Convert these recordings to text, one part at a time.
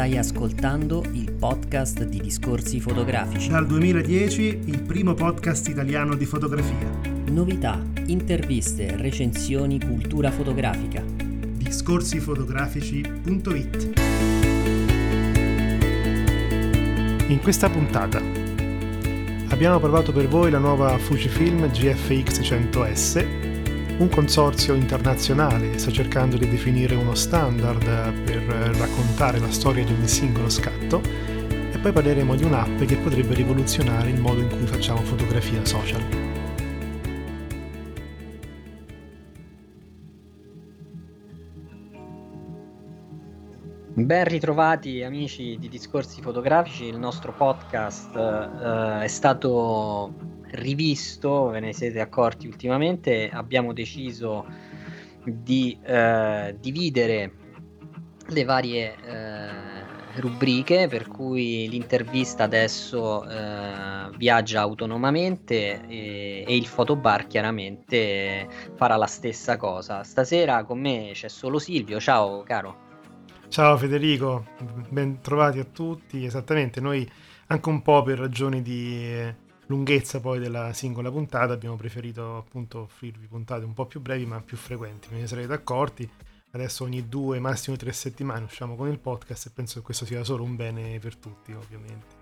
Stai ascoltando il podcast di Discorsi Fotografici. Dal 2010 il primo podcast italiano di fotografia. Novità, interviste, recensioni, cultura fotografica. Discorsifotografici.it In questa puntata abbiamo provato per voi la nuova Fujifilm GFX 100S un consorzio internazionale sta cercando di definire uno standard per raccontare la storia di ogni singolo scatto e poi parleremo di un'app che potrebbe rivoluzionare il modo in cui facciamo fotografia social. Ben ritrovati amici di Discorsi Fotografici, il nostro podcast eh, è stato rivisto, ve ne siete accorti ultimamente, abbiamo deciso di eh, dividere le varie eh, rubriche per cui l'intervista adesso eh, viaggia autonomamente e, e, il fotobar chiaramente farà la stessa cosa. Stasera con me c'è solo Silvio, ciao caro. Ciao Federico, ben trovati a tutti, esattamente, noi anche un po' per ragioni di lunghezza poi della singola puntata abbiamo preferito appunto offrirvi puntate un po' più brevi ma più frequenti, ve ne sarete accorti. Adesso ogni due, massimo tre settimane usciamo con il podcast e penso che questo sia solo un bene per tutti, ovviamente.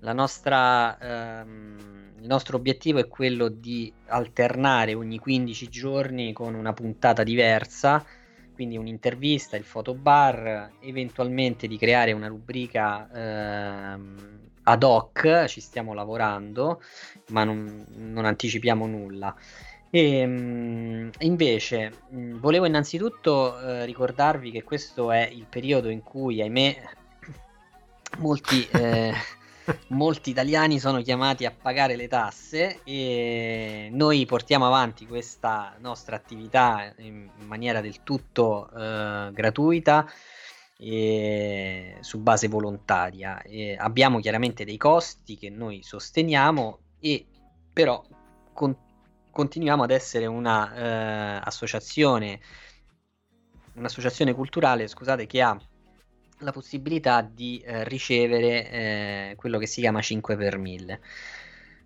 Nostra, ehm, il nostro obiettivo è quello di alternare ogni 15 giorni con una puntata diversa, quindi un'intervista, il fotobar, eventualmente di creare una rubrica ehm, ad hoc, ci stiamo lavorando, ma non, non anticipiamo nulla. E, mh, invece mh, volevo innanzitutto eh, ricordarvi che questo è il periodo in cui, ahimè, molti, eh, molti italiani sono chiamati a pagare le tasse e noi portiamo avanti questa nostra attività in maniera del tutto eh, gratuita e su base volontaria. E abbiamo chiaramente dei costi che noi sosteniamo e però con, continuiamo ad essere una eh, associazione un'associazione culturale scusate che ha la possibilità di eh, ricevere eh, quello che si chiama 5 per 1000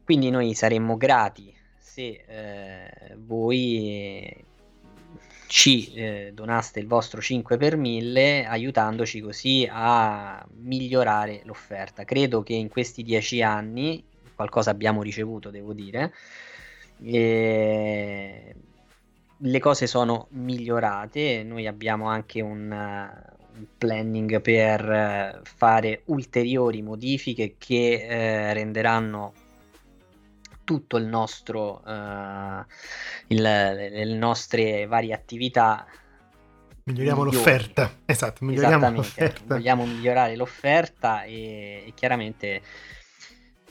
quindi noi saremmo grati se eh, voi ci eh, donaste il vostro 5 per 1000 aiutandoci così a migliorare l'offerta. Credo che in questi dieci anni qualcosa abbiamo ricevuto, devo dire. E le cose sono migliorate, noi abbiamo anche un, un planning per fare ulteriori modifiche che eh, renderanno tutto il nostro, uh, il, le nostre varie attività. Miglioriamo migliori. l'offerta, esatto, miglioriamo l'offerta. Vogliamo migliorare l'offerta e, e chiaramente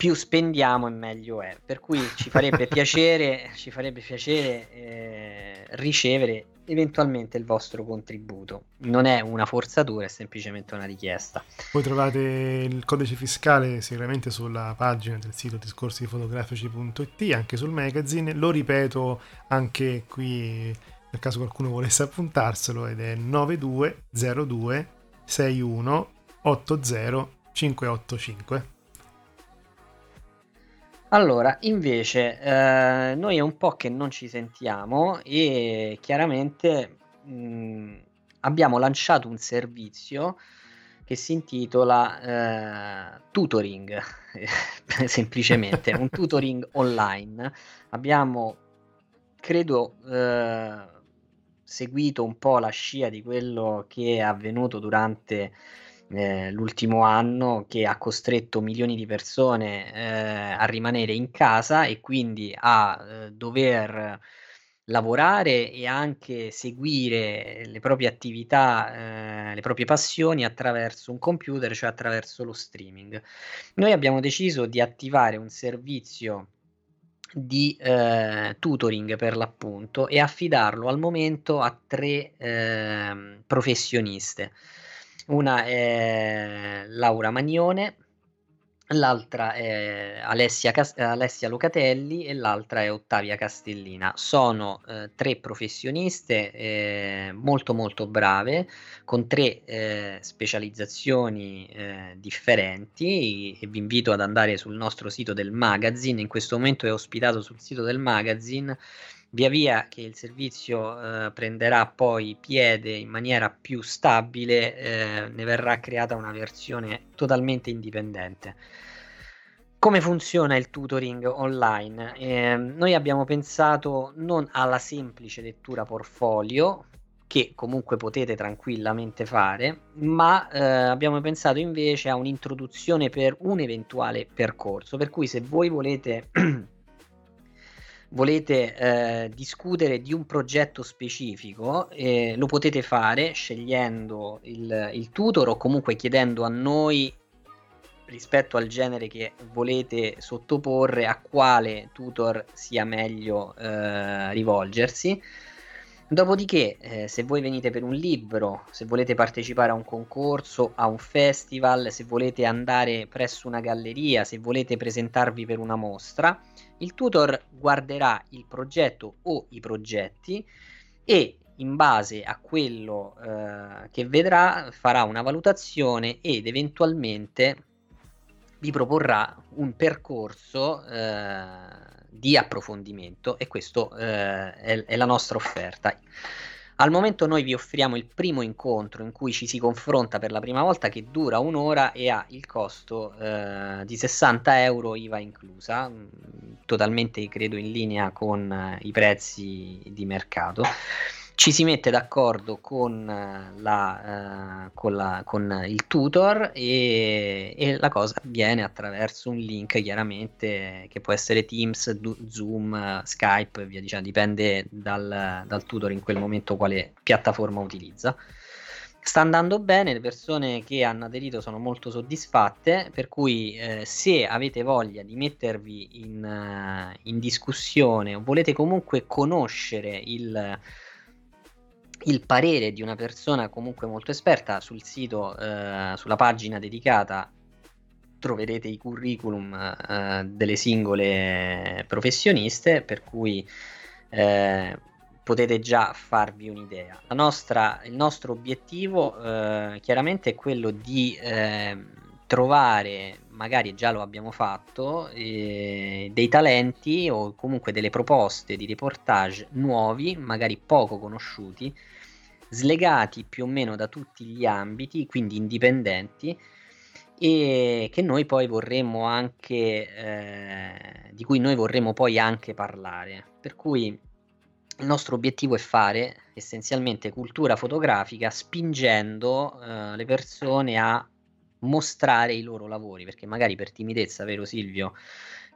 più spendiamo e meglio è. Per cui ci farebbe piacere, ci farebbe piacere eh, ricevere eventualmente il vostro contributo. Non è una forzatura, è semplicemente una richiesta. Voi trovate il codice fiscale sicuramente sulla pagina del sito discorsifotografici.it, anche sul magazine. Lo ripeto anche qui nel caso qualcuno volesse appuntarselo ed è 9202 61 80 585. Allora, invece, eh, noi è un po' che non ci sentiamo e chiaramente mh, mm, abbiamo lanciato un servizio che si intitola eh, tutoring, semplicemente, un tutoring online. Abbiamo, credo, eh, seguito un po' la scia di quello che è avvenuto durante eh, l'ultimo anno che ha costretto milioni di persone eh, a rimanere in casa e quindi a eh, dover lavorare e anche seguire le proprie attività, eh, le proprie passioni attraverso un computer, cioè attraverso lo streaming. Noi abbiamo deciso di attivare un servizio di eh, tutoring per l'appunto e affidarlo al momento a tre eh, professioniste. Una è Laura Magnone, l'altra è Alessia, Cas- Alessia Locatelli e l'altra è Ottavia Castellina. Sono eh, tre professioniste eh, molto molto brave, con tre eh, specializzazioni eh, differenti e vi invito ad andare sul nostro sito del magazine, in questo momento è ospitato sul sito del magazine via via che il servizio eh, prenderà poi piede in maniera più stabile, eh, ne verrà creata una versione totalmente indipendente. Come funziona il tutoring online? Eh, noi abbiamo pensato non alla semplice lettura portfolio, che comunque potete tranquillamente fare, ma eh, abbiamo pensato invece a un'introduzione per un eventuale percorso, per cui se voi volete volete eh, discutere di un progetto specifico, eh, lo potete fare scegliendo il, il, tutor o comunque chiedendo a noi rispetto al genere che volete sottoporre a quale tutor sia meglio eh, rivolgersi. Dopodiché, eh, se voi venite per un libro, se volete partecipare a un concorso, a un festival, se volete andare presso una galleria, se volete presentarvi per una mostra, il tutor guarderà il progetto o i progetti e in base a quello eh, che vedrà farà una valutazione ed eventualmente vi proporrà un percorso eh, di approfondimento e questo eh, è, è la nostra offerta. Al momento noi vi offriamo il primo incontro in cui ci si confronta per la prima volta che dura un'ora e ha il costo eh, di 60 euro IVA inclusa, mm, totalmente credo in linea con eh, i prezzi di mercato ci si mette d'accordo con, eh, la, uh, con, la, con il tutor e, e, la cosa avviene attraverso un link chiaramente che può essere Teams, Zoom, Skype, via dicendo, dipende dal, dal tutor in quel momento quale piattaforma utilizza. Sta andando bene, le persone che hanno aderito sono molto soddisfatte, per cui eh, se avete voglia di mettervi in, uh, in discussione o volete comunque conoscere il, il parere di una persona comunque molto esperta sul sito, eh, sulla pagina dedicata troverete i curriculum eh, delle singole professioniste per cui eh, potete già farvi un'idea. Nostra, il nostro obiettivo eh, chiaramente è quello di ehm, trovare, magari già lo abbiamo fatto, eh, dei talenti o comunque delle proposte di reportage nuovi, magari poco conosciuti, slegati più o meno da tutti gli ambiti, quindi indipendenti, e che noi poi vorremmo anche, eh, di cui noi vorremmo poi anche parlare. Per cui il nostro obiettivo è fare essenzialmente cultura fotografica spingendo eh, le persone a mostrare i loro lavori, perché magari per timidezza, vero Silvio?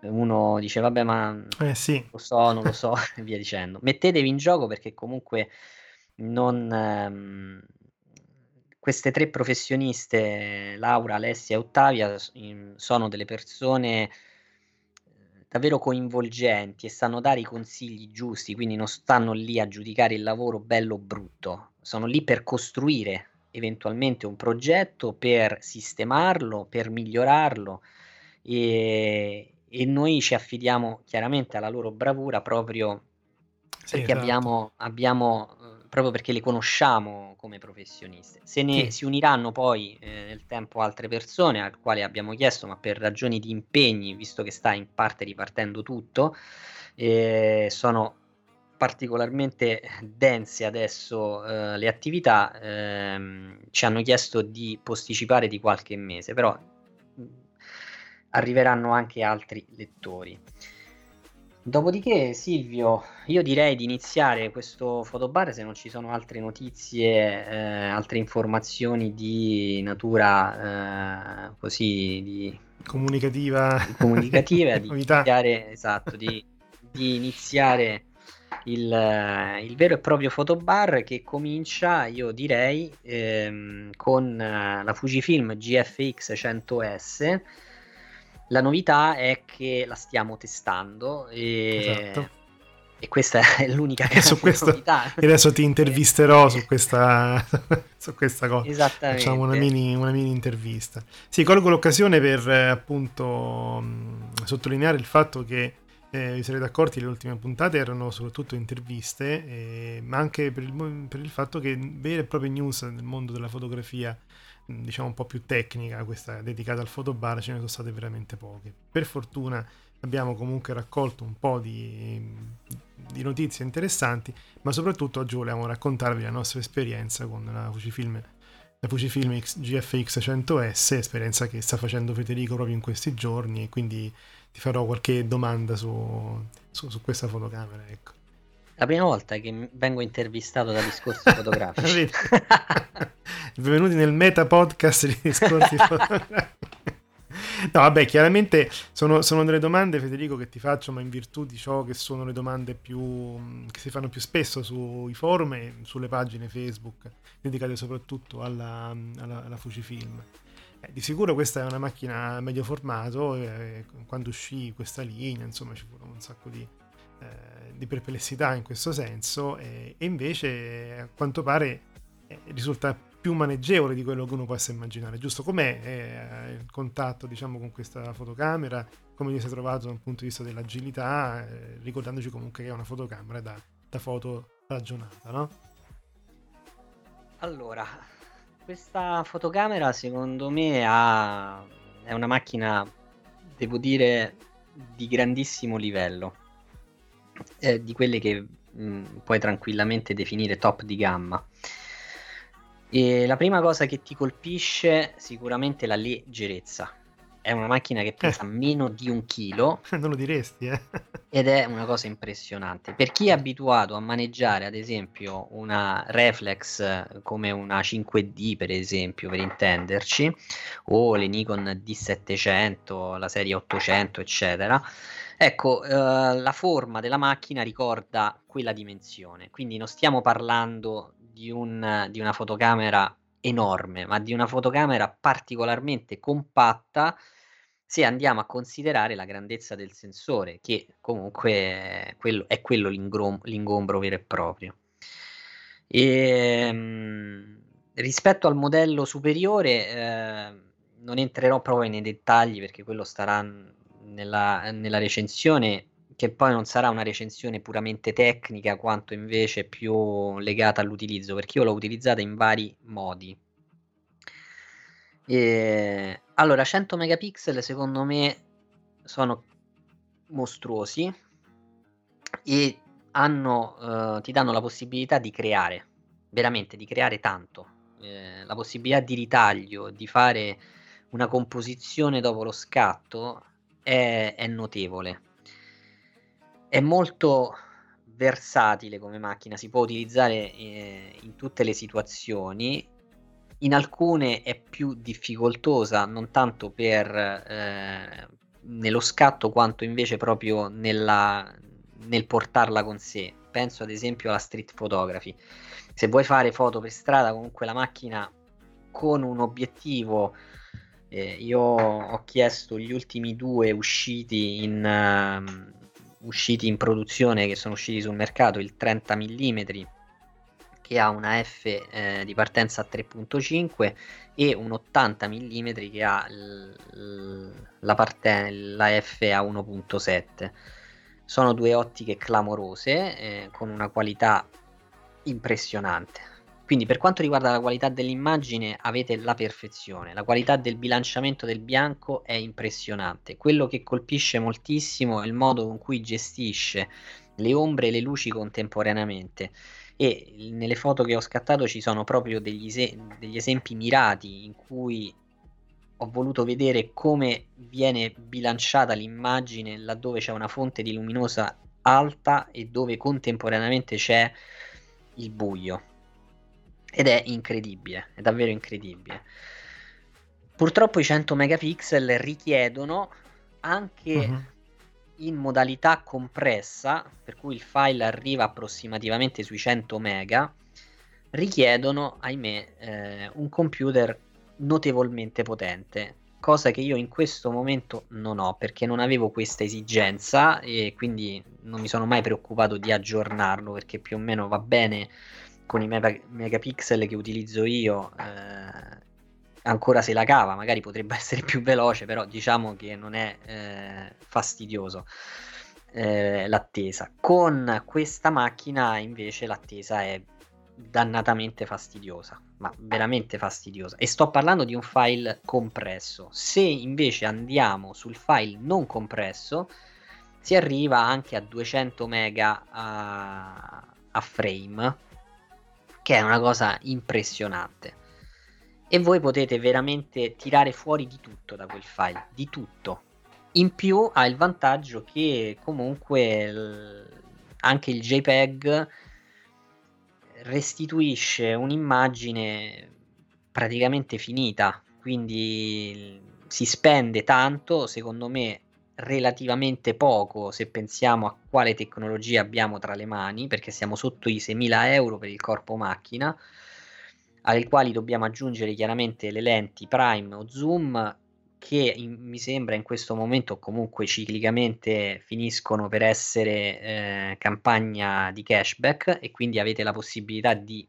Uno dice vabbè ma eh sì. lo so, non lo so e via dicendo. Mettetevi in gioco perché comunque non, ehm, queste tre professioniste, Laura, Alessia e Ottavia, sono delle persone eh, davvero coinvolgenti e sanno dare i consigli giusti, quindi non stanno lì a giudicare il lavoro bello o brutto, sono lì per costruire eventualmente un progetto, per sistemarlo, per migliorarlo e, e noi ci affidiamo chiaramente alla loro bravura proprio sì, perché esatto. abbiamo, abbiamo proprio perché le conosciamo come professioniste. Se ne sì. si uniranno poi eh, nel tempo altre persone al quale abbiamo chiesto, ma per ragioni di impegni, visto che sta in parte ripartendo tutto, eh, sono particolarmente dense adesso eh, le attività, ehm, ci hanno chiesto di posticipare di qualche mese, però arriveranno anche altri lettori. Dopodiché, Silvio, io direi di iniziare questo fotobar se non ci sono altre notizie, eh, altre informazioni di natura eh, così di, comunicativa, comunicativa di iniziare, esatto, di, di iniziare il, il, vero e proprio fotobar che comincia, io direi, ehm, con la Fujifilm GFX 100S la novità è che la stiamo testando e, esatto. e questa è l'unica che su questo, novità. E adesso ti intervisterò su questa, su questa cosa. Esattamente. Facciamo una mini, una mini intervista. Sì, colgo l'occasione per eh, appunto mh, sottolineare il fatto che eh, vi sarete accorti le ultime puntate erano soprattutto interviste, eh, ma anche per il, per il, fatto che vere e proprie news nel mondo della fotografia, diciamo un po' più tecnica, questa dedicata al fotobar, ce ne sono state veramente poche. Per fortuna abbiamo comunque raccolto un po' di, di notizie interessanti, ma soprattutto oggi volevamo raccontarvi la nostra esperienza con la Fujifilm, la Fujifilm X, GFX 100S, esperienza che sta facendo Federico proprio in questi giorni e quindi ti farò qualche domanda su, su, su questa fotocamera. Ecco. La prima volta che vengo intervistato da discorsi fotografici. Benvenuti nel meta podcast di discorsi fotografici. No, vabbè, chiaramente sono, sono, delle domande, Federico, che ti faccio, ma in virtù di ciò che sono le domande più, che si fanno più spesso sui forum e sulle pagine Facebook, dedicate soprattutto alla, alla, alla Fujifilm. Eh, di sicuro questa è una macchina medio formato, eh, quando uscì questa linea, insomma, ci furono un sacco di, eh, di perplessità in questo senso, e invece a quanto pare eh, risulta più maneggevole di quello che uno possa immaginare, giusto? Com'è eh, il contatto diciamo, con questa fotocamera? Come vi sei trovato dal punto di vista dell'agilità? Eh, ricordandoci comunque che è una fotocamera da, da foto ragionata, no? Allora, questa fotocamera secondo me ha... è una macchina, devo dire, di grandissimo livello, eh, di quelle che mh, puoi tranquillamente definire top di gamma. E la prima cosa che ti colpisce sicuramente è la leggerezza. È una macchina che pesa eh. meno di un chilo. non lo diresti, eh? ed è una cosa impressionante. Per chi è abituato a maneggiare, ad esempio, una reflex eh, come una 5D, per esempio, per intenderci, o le Nikon D700, la serie 800, eccetera, Ecco, eh, la forma della macchina ricorda quella dimensione, quindi non stiamo parlando di, un, di una fotocamera enorme, ma di una fotocamera particolarmente compatta se andiamo a considerare la grandezza del sensore, che comunque è quello, è quello l'ingrom- l'ingombro vero e proprio. E, ehm, rispetto al modello superiore, eh, non entrerò proprio nei dettagli perché quello starà nella, nella recensione, che poi non sarà una recensione puramente tecnica, quanto invece più legata all'utilizzo, perché io l'ho utilizzata in vari modi. E, allora, 100 megapixel secondo me sono mostruosi e hanno, uh, ti danno la possibilità di creare, veramente di creare tanto, eh, la possibilità di ritaglio, di fare una composizione dopo lo scatto è, è notevole. È molto versatile come macchina, si può utilizzare eh, in tutte le situazioni. In alcune è più difficoltosa, non tanto per eh, nello scatto quanto invece proprio nella, nel portarla con sé. Penso ad esempio alla street photography. Se vuoi fare foto per strada, comunque la macchina con un obiettivo eh, io ho chiesto gli ultimi due usciti in, uh, usciti in produzione che sono usciti sul mercato, il 30 mm che ha una F eh, di partenza a 3.5 e un 80 mm che ha l- l- la, parten- la F a 1.7. Sono due ottiche clamorose eh, con una qualità impressionante. Quindi per quanto riguarda la qualità dell'immagine avete la perfezione, la qualità del bilanciamento del bianco è impressionante, quello che colpisce moltissimo è il modo con cui gestisce le ombre e le luci contemporaneamente e nelle foto che ho scattato ci sono proprio degli, es- degli esempi mirati in cui ho voluto vedere come viene bilanciata l'immagine laddove c'è una fonte di luminosa alta e dove contemporaneamente c'è il buio ed è incredibile, è davvero incredibile. Purtroppo i 100 megapixel richiedono anche uh-huh. In modalità compressa, per cui il file arriva approssimativamente sui 100 mega, richiedono, ahimè, eh, un computer notevolmente potente. cosa che io in questo momento non ho perché non avevo questa esigenza e quindi non mi sono mai preoccupato di aggiornarlo perché più o meno va bene con i megapixel che utilizzo io eh, ancora se la cava magari potrebbe essere più veloce però diciamo che non è eh, fastidioso eh, l'attesa con questa macchina invece l'attesa è dannatamente fastidiosa, ma veramente fastidiosa. E sto parlando di un file compresso. Se invece andiamo sul file non compresso, si arriva anche a 200 mega a, a frame, che è una cosa impressionante. E voi potete veramente tirare fuori di tutto da quel file, di tutto. In più ha il vantaggio che comunque l- anche il JPEG restituisce un'immagine praticamente finita, quindi si spende tanto, secondo me relativamente poco se pensiamo a quale tecnologia abbiamo tra le mani, perché siamo sotto i 6.000 euro per il corpo macchina, alle quali dobbiamo aggiungere chiaramente le lenti prime o zoom che in, mi sembra in questo momento comunque ciclicamente finiscono per essere eh, campagna di cashback e quindi avete la possibilità di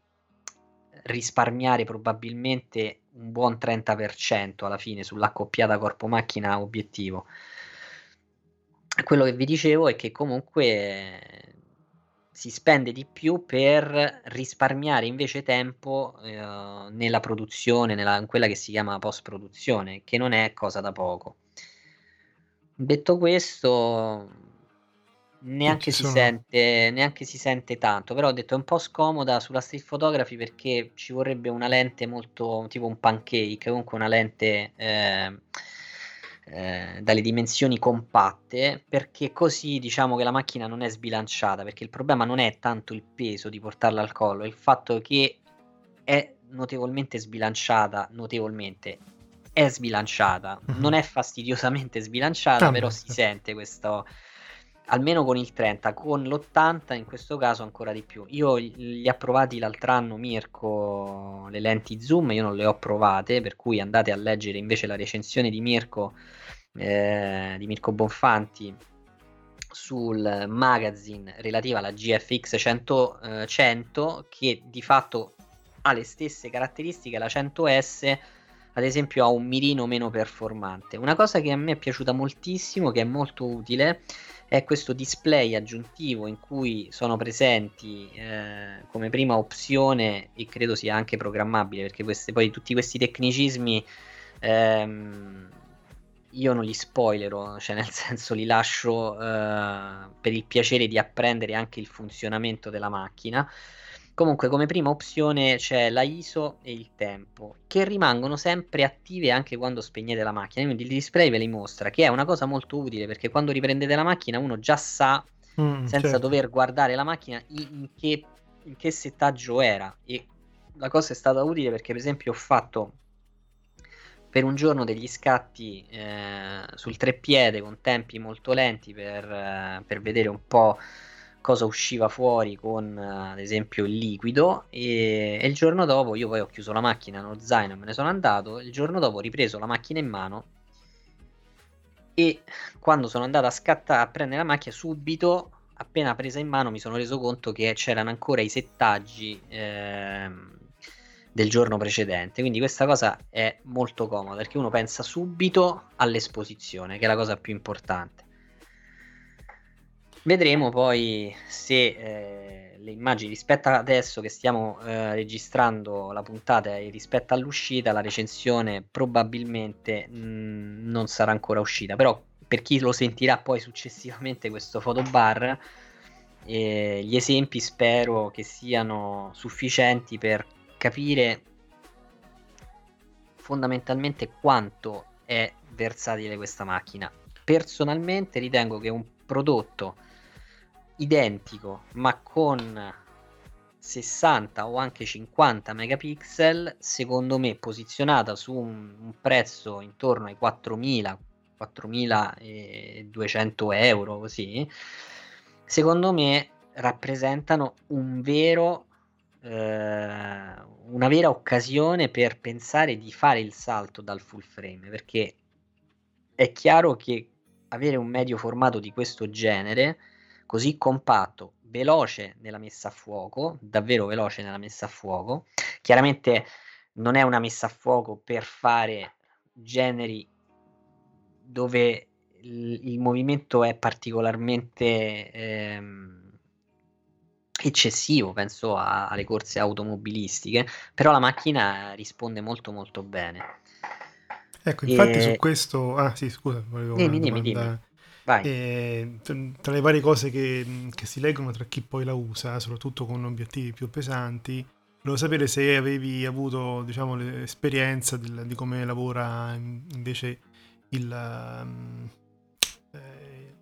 risparmiare probabilmente un buon 30% alla fine sull'accoppiata corpo macchina obiettivo. Quello che vi dicevo è che comunque si spende di più per risparmiare invece tempo eh, nella produzione, nella, in quella che si chiama post produzione, che non è cosa da poco. Detto questo, neanche si, sente, neanche si sente tanto, però ho detto è un po' scomoda sulla street photography perché ci vorrebbe una lente molto tipo un pancake, comunque una lente... Eh, eh, dalle dimensioni compatte perché così diciamo che la macchina non è sbilanciata perché il problema non è tanto il peso di portarla al collo è il fatto che è notevolmente sbilanciata notevolmente è sbilanciata mm-hmm. non è fastidiosamente sbilanciata ah, però si sente questo almeno con il 30 con l'80 in questo caso ancora di più. Io li ho provati l'altro anno Mirko le lenti zoom io non le ho provate per cui andate a leggere invece la recensione di Mirko eh, di Mirko Bonfanti sul magazine relativa alla GFX 100, eh, 100 che di fatto ha le stesse caratteristiche la 100S ad esempio ha un mirino meno performante. Una cosa che a me è piaciuta moltissimo che è molto utile è questo display aggiuntivo in cui sono presenti eh, come prima opzione e credo sia anche programmabile perché queste, poi tutti questi tecnicismi ehm, io non li spoilerò, cioè nel senso li lascio uh, per il piacere di apprendere anche il funzionamento della macchina. Comunque, come prima opzione c'è la ISO e il tempo, che rimangono sempre attive anche quando spegnete la macchina. Quindi il display ve li mostra, che è una cosa molto utile perché quando riprendete la macchina uno già sa, mm, senza certo. dover guardare la macchina, in che, in che settaggio era. E la cosa è stata utile perché, per esempio, ho fatto per un giorno degli scatti eh, sul treppiede con tempi molto lenti per, eh, per, vedere un po' cosa usciva fuori con eh, ad esempio il liquido e, e, il giorno dopo io poi ho chiuso la macchina nello zaino me ne sono andato il giorno dopo ho ripreso la macchina in mano e quando sono andato a scattare a prendere la macchina subito appena presa in mano mi sono reso conto che c'erano ancora i settaggi ehm, del giorno precedente. Quindi questa cosa è molto comoda perché uno pensa subito all'esposizione, che è la cosa più importante. Vedremo poi se eh, le immagini rispetto ad adesso che stiamo eh, registrando la puntata e rispetto all'uscita, la recensione probabilmente mh, mm, non sarà ancora uscita. Però per chi lo sentirà poi successivamente questo fotobar, eh, gli esempi spero che siano sufficienti per capire fondamentalmente quanto è versatile questa macchina. Personalmente ritengo che un prodotto identico ma con 60 o anche 50 megapixel, secondo me posizionata su un, un prezzo intorno ai 4000 4200 euro così, secondo me rappresentano un vero eh, una vera occasione per pensare di fare il salto dal full frame perché è chiaro che avere un medio formato di questo genere, così compatto, veloce nella messa a fuoco, davvero veloce nella messa a fuoco, chiaramente non è una messa a fuoco per fare generi dove il, il movimento è particolarmente ehm, eccessivo, penso a, alle corse automobilistiche, però la macchina risponde molto molto bene. Ecco, infatti e... su questo... Ah sì, scusa, volevo dimmi, dimmi, dimmi. E, tra le varie cose che, che, si leggono tra chi poi la usa, soprattutto con obiettivi più pesanti, volevo sapere se avevi avuto diciamo, l'esperienza del, di come lavora invece il, um,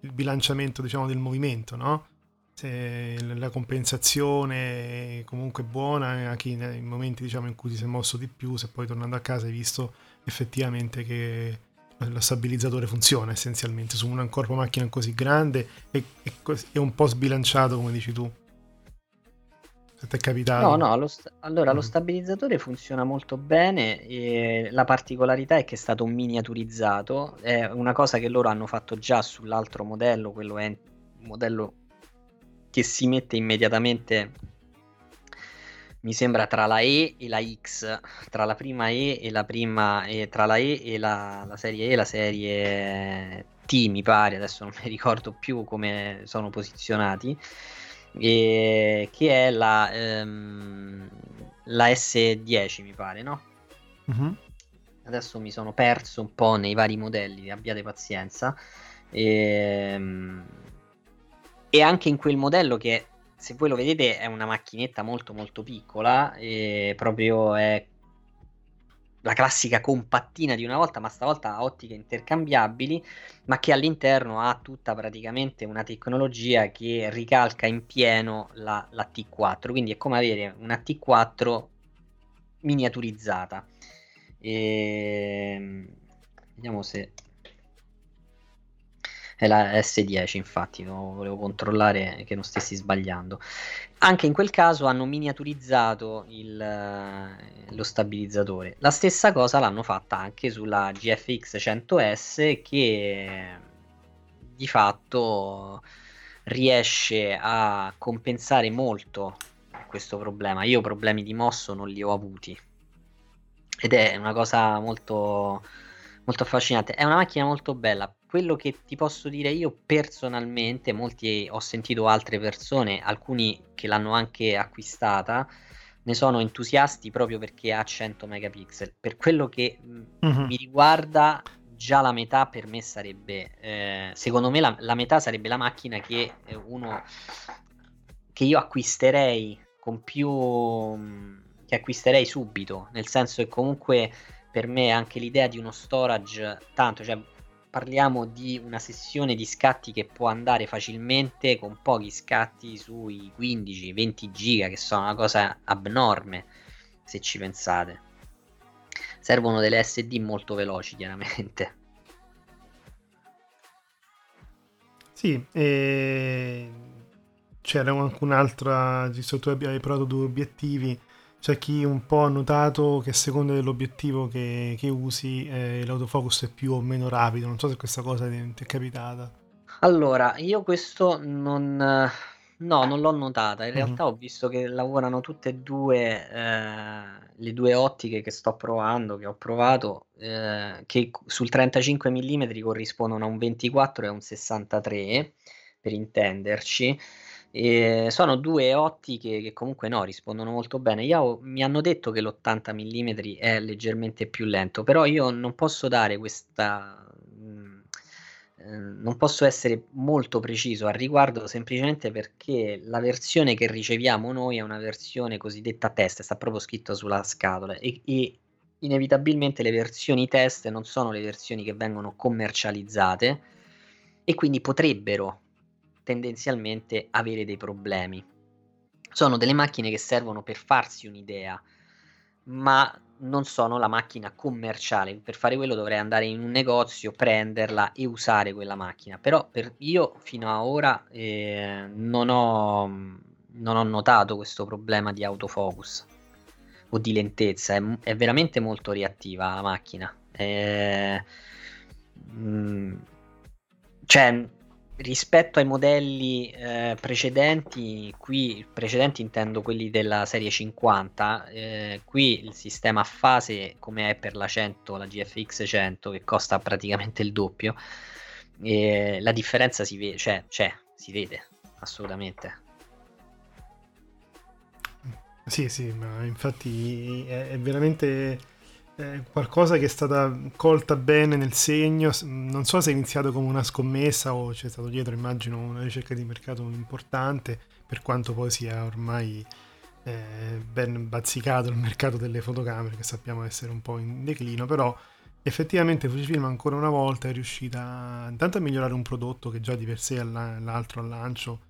il bilanciamento diciamo, del movimento, no? Se la compensazione è comunque buona anche nei momenti diciamo, in cui ti sei mosso di più, se poi tornando a casa hai visto effettivamente che lo stabilizzatore funziona essenzialmente su un corpo macchina così grande e, è un po' sbilanciato come dici tu. Se ti è capitato. No no lo sta- allora mm. lo stabilizzatore funziona molto bene e la particolarità è che è stato miniaturizzato. È una cosa che loro hanno fatto già sull'altro modello quello è un modello che si mette immediatamente mi sembra tra la E e la X, tra la prima E e la prima, e tra la E e la, la serie E e la serie T, mi pare, adesso non mi ricordo più come sono posizionati, e, che è la, ehm, la S10, mi pare, no? Mm-hmm. Adesso mi sono perso un po' nei vari modelli, abbiate pazienza. E, ehm, e anche in quel modello che se voi lo vedete è una macchinetta molto molto piccola proprio è la classica compattina di una volta, ma stavolta ha ottiche intercambiabili, ma che all'interno ha tutta praticamente una tecnologia che ricalca in pieno la, la T4, quindi è come avere una T4 miniaturizzata. E... Ehm, vediamo se è la S10 infatti, volevo controllare che non stessi sbagliando. Anche in quel caso hanno miniaturizzato il, lo stabilizzatore. La stessa cosa l'hanno fatta anche sulla GFX 100S che di fatto riesce a compensare molto questo problema. Io problemi di mosso non li ho avuti ed è una cosa molto molto affascinante. È una macchina molto bella. Quello che ti posso dire io personalmente, molti ho sentito altre persone, alcuni che l'hanno anche acquistata, ne sono entusiasti proprio perché ha 100 megapixel. Per quello che mm-hmm. mi riguarda, già la metà per me sarebbe, eh, secondo me la, la, metà sarebbe la macchina che eh, uno che io acquisterei con più mm, che acquisterei subito, nel senso che comunque per me anche l'idea di uno storage tanto, cioè parliamo di una sessione di scatti che può andare facilmente con pochi scatti sui 15-20 giga, che sono una cosa abnorme se ci pensate. Servono delle SD molto veloci, chiaramente. Sì, e c'era anche un'altra, visto tu hai provato due obiettivi, c'è chi un po' ha notato che a seconda dell'obiettivo che, che usi eh, l'autofocus è più o meno rapido. Non so se questa cosa ti è capitata. Allora, io questo non, no, non l'ho notata. In mm-hmm. realtà ho visto che lavorano tutte e due eh, le due ottiche che sto provando, che ho provato, eh, che sul 35 mm corrispondono a un 24 e a un 63, per intenderci. E sono due ottiche che comunque no, rispondono molto bene. Io, mi hanno detto che l'80 mm è leggermente più lento, però io non posso dare questa. Mm, eh, non posso essere molto preciso al riguardo semplicemente perché la versione che riceviamo noi è una versione cosiddetta test, sta proprio scritto sulla scatola e, e inevitabilmente le versioni test non sono le versioni che vengono commercializzate e quindi potrebbero tendenzialmente avere dei problemi. Sono delle macchine che servono per farsi un'idea, ma non sono la macchina commerciale. Per fare quello dovrei andare in un negozio, prenderla e usare quella macchina. Però per io fino ad ora eh, non, ho, non, ho, notato questo problema di autofocus o di lentezza. È, è veramente molto reattiva la macchina. Eh, mm, cioè rispetto ai modelli eh, precedenti, qui precedenti intendo quelli della serie 50, eh, qui il sistema a fase come è per la 100, la GFX 100 che costa praticamente il doppio, eh, la differenza si vede, cioè c'è, si vede assolutamente. Sì, sì, ma infatti è, è veramente è qualcosa che è stata colta bene nel segno. Non so se è iniziato come una scommessa o c'è stato dietro, immagino, una ricerca di mercato importante, per quanto poi sia ormai eh, ben bazzicato il mercato delle fotocamere, che sappiamo essere un po' in declino, però effettivamente Fujifilm ancora una volta è riuscita intanto a migliorare un prodotto che già di per sé all'altro al lancio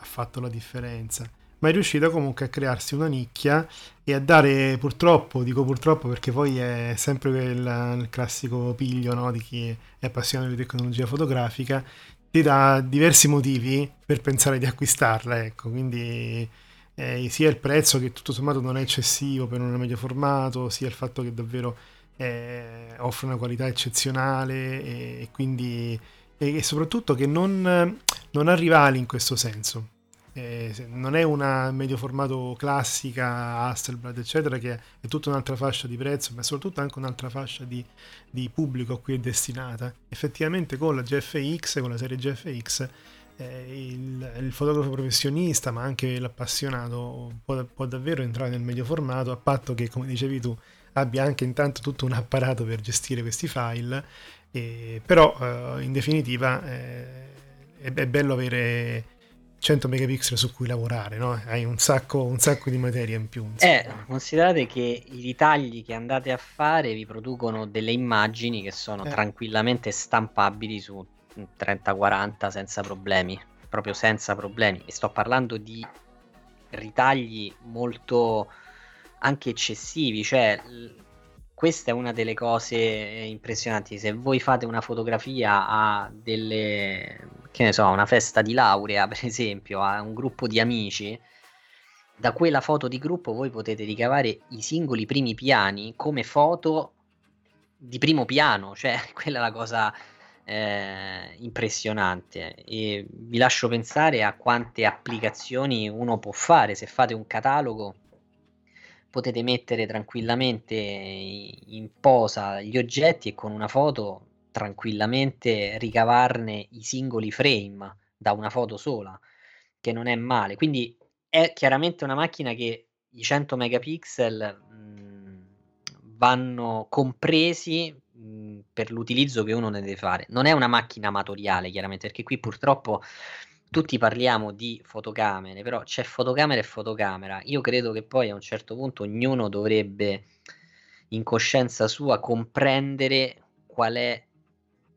ha fatto la differenza ma è riuscita comunque a crearsi una nicchia e a dare purtroppo, dico purtroppo perché poi è sempre il, il classico piglio no, di chi è appassionato di tecnologia fotografica, ti dà diversi motivi per pensare di acquistarla, ecco, quindi eh, sia il prezzo che tutto sommato non è eccessivo per un medio formato, sia il fatto che davvero eh, offre una qualità eccezionale e, e quindi e soprattutto che non, non ha rivali in questo senso eh, non è una medio formato classica, Hasselblad, eccetera, che è tutta un'altra fascia di prezzo, ma soprattutto anche un'altra fascia di, di pubblico a cui è destinata. Effettivamente con la GFX, con la serie GFX, eh, il, il, fotografo professionista, ma anche l'appassionato, può, può davvero entrare nel medio formato, a patto che, come dicevi tu, abbia anche intanto tutto un apparato per gestire questi file, eh, però in definitiva è, è bello avere 100 megapixel su cui lavorare, no? Hai un sacco, un sacco di materia in più. Eh, considerate che i ritagli che andate a fare vi producono delle immagini che sono eh. tranquillamente stampabili su 30-40 senza problemi, proprio senza problemi. E sto parlando di ritagli molto anche eccessivi, cioè questa è una delle cose impressionanti. Se voi fate una fotografia a delle, che ne so, una festa di laurea, per esempio, a un gruppo di amici, da quella foto di gruppo voi potete ricavare i singoli primi piani come foto di primo piano, cioè quella è la cosa eh, impressionante. E vi lascio pensare a quante applicazioni uno può fare se fate un catalogo potete mettere tranquillamente in posa gli oggetti e con una foto tranquillamente ricavarne i singoli frame da una foto sola, che non è male. Quindi è chiaramente una macchina che i 100 megapixel mh, vanno compresi mh, per l'utilizzo che uno ne deve fare. Non è una macchina amatoriale, chiaramente, perché qui purtroppo tutti parliamo di fotocamere, però c'è fotocamera e fotocamera. Io credo che poi a un certo punto ognuno dovrebbe in coscienza sua comprendere qual è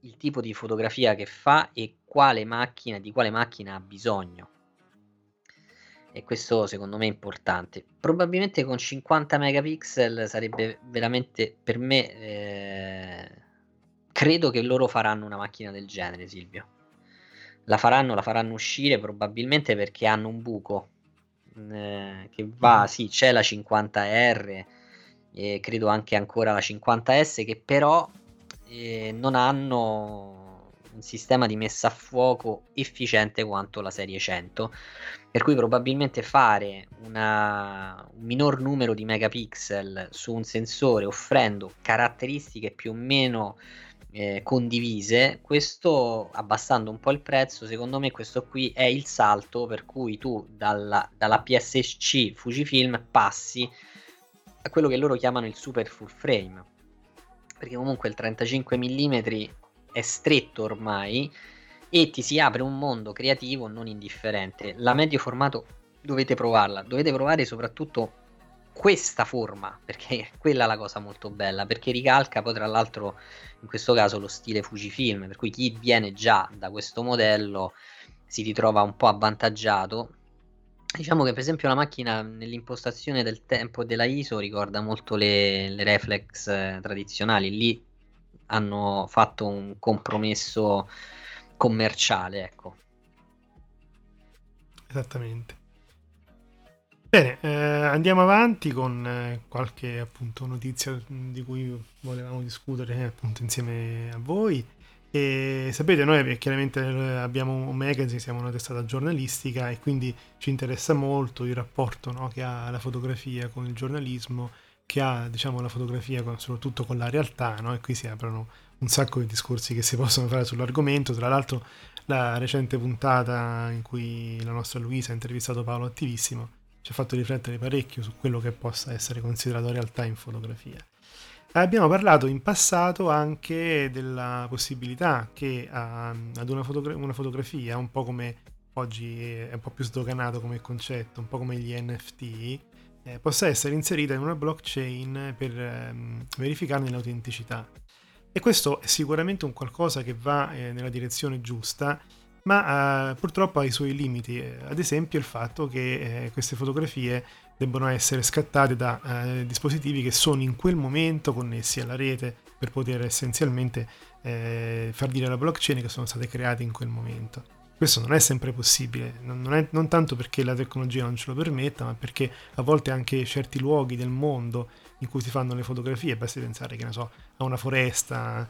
il tipo di fotografia che fa e quale macchina, di quale macchina ha bisogno. E questo secondo me è importante. Probabilmente con 50 megapixel sarebbe veramente per me eh, credo che loro faranno una macchina del genere, Silvio la faranno, la faranno uscire probabilmente perché hanno un buco eh, che va, mm. sì, c'è la 50R e credo anche ancora la 50S che però eh, non hanno un sistema di messa a fuoco efficiente quanto la serie 100 per cui probabilmente fare una, un minor numero di megapixel su un sensore offrendo caratteristiche più o meno eh, condivise, questo abbassando un po' il prezzo, secondo me questo qui è il salto per cui tu dalla, dalla PSC Fujifilm passi a quello che loro chiamano il super full frame, perché comunque il 35 mm è stretto ormai e ti si apre un mondo creativo non indifferente. La medio formato dovete provarla, dovete provare soprattutto questa forma, perché quella è la cosa molto bella, perché ricalca poi tra l'altro in questo caso lo stile Fujifilm, per cui chi viene già da questo modello si ritrova un po' avvantaggiato. Diciamo che per esempio la macchina nell'impostazione del tempo della ISO ricorda molto le, le reflex eh, tradizionali, lì hanno fatto un compromesso commerciale, ecco. Esattamente. Bene, eh, andiamo avanti con eh, qualche appunto notizia di cui volevamo discutere appunto insieme a voi. E sapete, noi chiaramente abbiamo un magazine, siamo una testata giornalistica e quindi ci interessa molto il rapporto no, che ha la fotografia con il giornalismo, che ha diciamo, la fotografia con, soprattutto con la realtà, no? e qui si aprono un sacco di discorsi che si possono fare sull'argomento. Tra l'altro la recente puntata in cui la nostra Luisa ha intervistato Paolo Attivissimo ci ha fatto riflettere parecchio su quello che possa essere considerato realtà in fotografia. Abbiamo parlato in passato anche della possibilità che uh, ad una, fotogra- una, fotografia, un po' come oggi è un po' più sdoganato come concetto, un po' come gli NFT, eh, possa essere inserita in una blockchain per ehm, verificarne l'autenticità. E questo è sicuramente un qualcosa che va eh, nella direzione giusta, ma eh, purtroppo ha i suoi limiti, ad esempio il fatto che eh, queste fotografie debbono essere scattate da eh, dispositivi che sono in quel momento connessi alla rete per poter essenzialmente eh, far dire alla blockchain che sono state create in quel momento. Questo non è sempre possibile, non, è, non tanto perché la tecnologia non ce lo permetta, ma perché a volte anche certi luoghi del mondo in cui si fanno le fotografie, basti pensare che ne so, a una foresta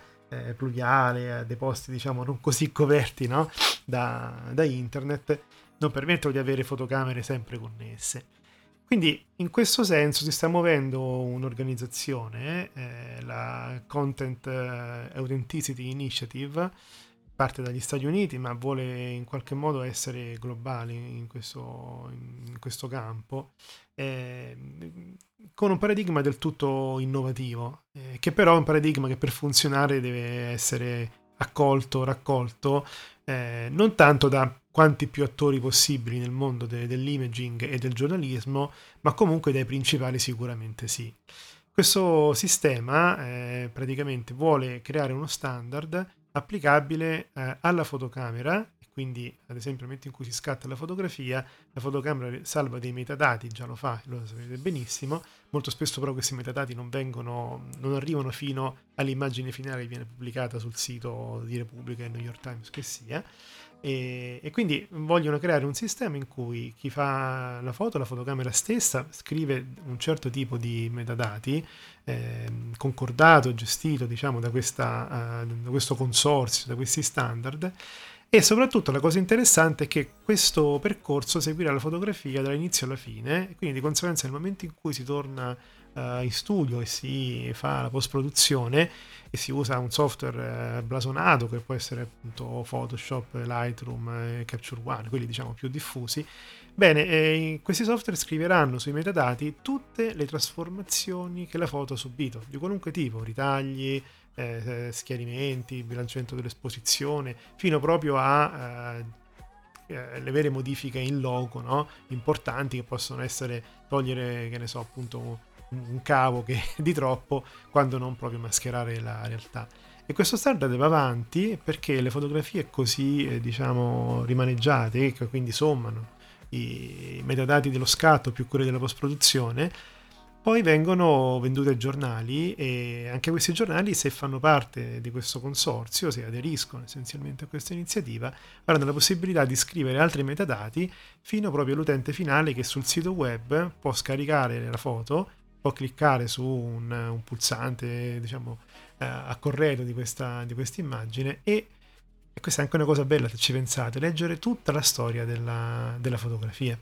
eh, pluviale, a dei posti diciamo non così coperti no? da, da internet, non permettono di avere fotocamere sempre connesse. Quindi in questo senso si sta muovendo un'organizzazione, eh, la Content eh, Authenticity Initiative, parte dagli Stati Uniti ma vuole in qualche modo essere globale in questo, in questo campo, eh, con un paradigma del tutto innovativo, eh, che però è un paradigma che per funzionare deve essere accolto, raccolto, eh, non tanto da quanti più attori possibili nel mondo de- dell'imaging e del giornalismo, ma comunque dai principali sicuramente sì. Questo sistema eh, praticamente vuole creare uno standard applicabile eh, alla fotocamera, quindi ad esempio nel momento in cui si scatta la fotografia, la fotocamera salva dei metadati, già lo fa, lo sapete benissimo, molto spesso però questi metadati non, vengono, non arrivano fino all'immagine finale che viene pubblicata sul sito di Repubblica e New York Times che sia, e, e, quindi vogliono creare un sistema in cui chi fa la foto, la fotocamera stessa, scrive un certo tipo di metadati eh, concordato, gestito diciamo da, questa, uh, da questo consorzio, da questi standard. E soprattutto la cosa interessante è che questo percorso seguirà la fotografia dall'inizio alla fine, quindi di conseguenza nel momento in cui si torna in studio e si fa la post-produzione e si usa un software uh, blasonato che può essere appunto Photoshop, Lightroom e Capture One, quelli diciamo più diffusi. Bene, eh, questi software scriveranno sui metadati tutte le trasformazioni che la foto ha subito, di qualunque tipo, ritagli, eh, schiarimenti, bilanciamento dell'esposizione, fino proprio a eh, eh, le vere modifiche in loco, no? importanti che possono essere togliere, che ne so, appunto un cavo che di troppo quando non proprio mascherare la realtà. E questo standard va avanti perché le fotografie così, eh, diciamo, rimaneggiate, che quindi sommano i metadati dello scatto più quelli della post-produzione, poi vengono vendute ai giornali e anche questi giornali, se fanno parte di questo consorzio, se aderiscono essenzialmente a questa iniziativa, avranno la possibilità di scrivere altri metadati fino proprio all'utente finale che sul sito web può scaricare la foto può cliccare su un, un pulsante diciamo eh, a corredo di questa immagine e, e, questa è anche una cosa bella se ci pensate leggere tutta la storia della, della fotografia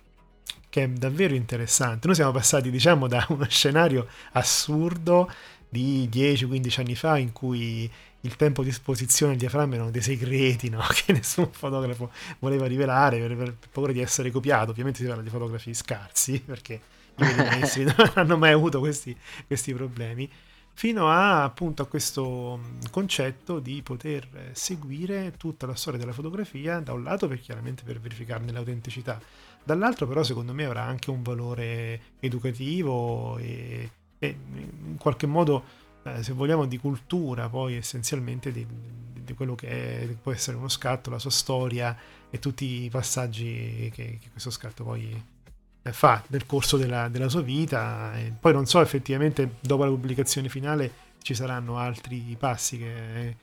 che è davvero interessante noi siamo passati diciamo da uno scenario assurdo di 10-15 anni fa in cui il tempo di esposizione e il diaframma erano dei segreti no? che nessun fotografo voleva rivelare per, per, paura di essere copiato ovviamente si parla di fotografi scarsi perché non hanno mai avuto questi, questi problemi. Fino a appunto a questo concetto di poter seguire tutta la storia della fotografia da un lato per chiaramente per verificarne l'autenticità dall'altro però secondo me avrà anche un valore educativo e, e in qualche modo eh, se vogliamo di cultura poi essenzialmente di, di quello che, è, può essere uno scatto la sua storia e tutti i passaggi che, che questo scatto poi eh, fa nel corso della, della sua vita. E poi non so effettivamente dopo la pubblicazione finale ci saranno altri passi che,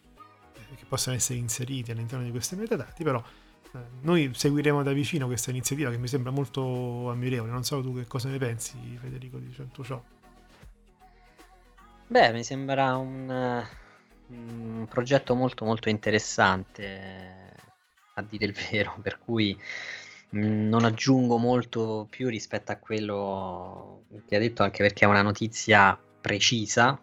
che possono essere inseriti all'interno di questi metadati, però eh, noi seguiremo da vicino questa iniziativa che mi sembra molto ammirevole. Non so tu che cosa ne pensi, Federico, di tutto ciò. Beh, mi sembra un, un progetto molto molto interessante, a dire il vero, per cui non aggiungo molto più rispetto a quello che ha detto, anche perché è una notizia precisa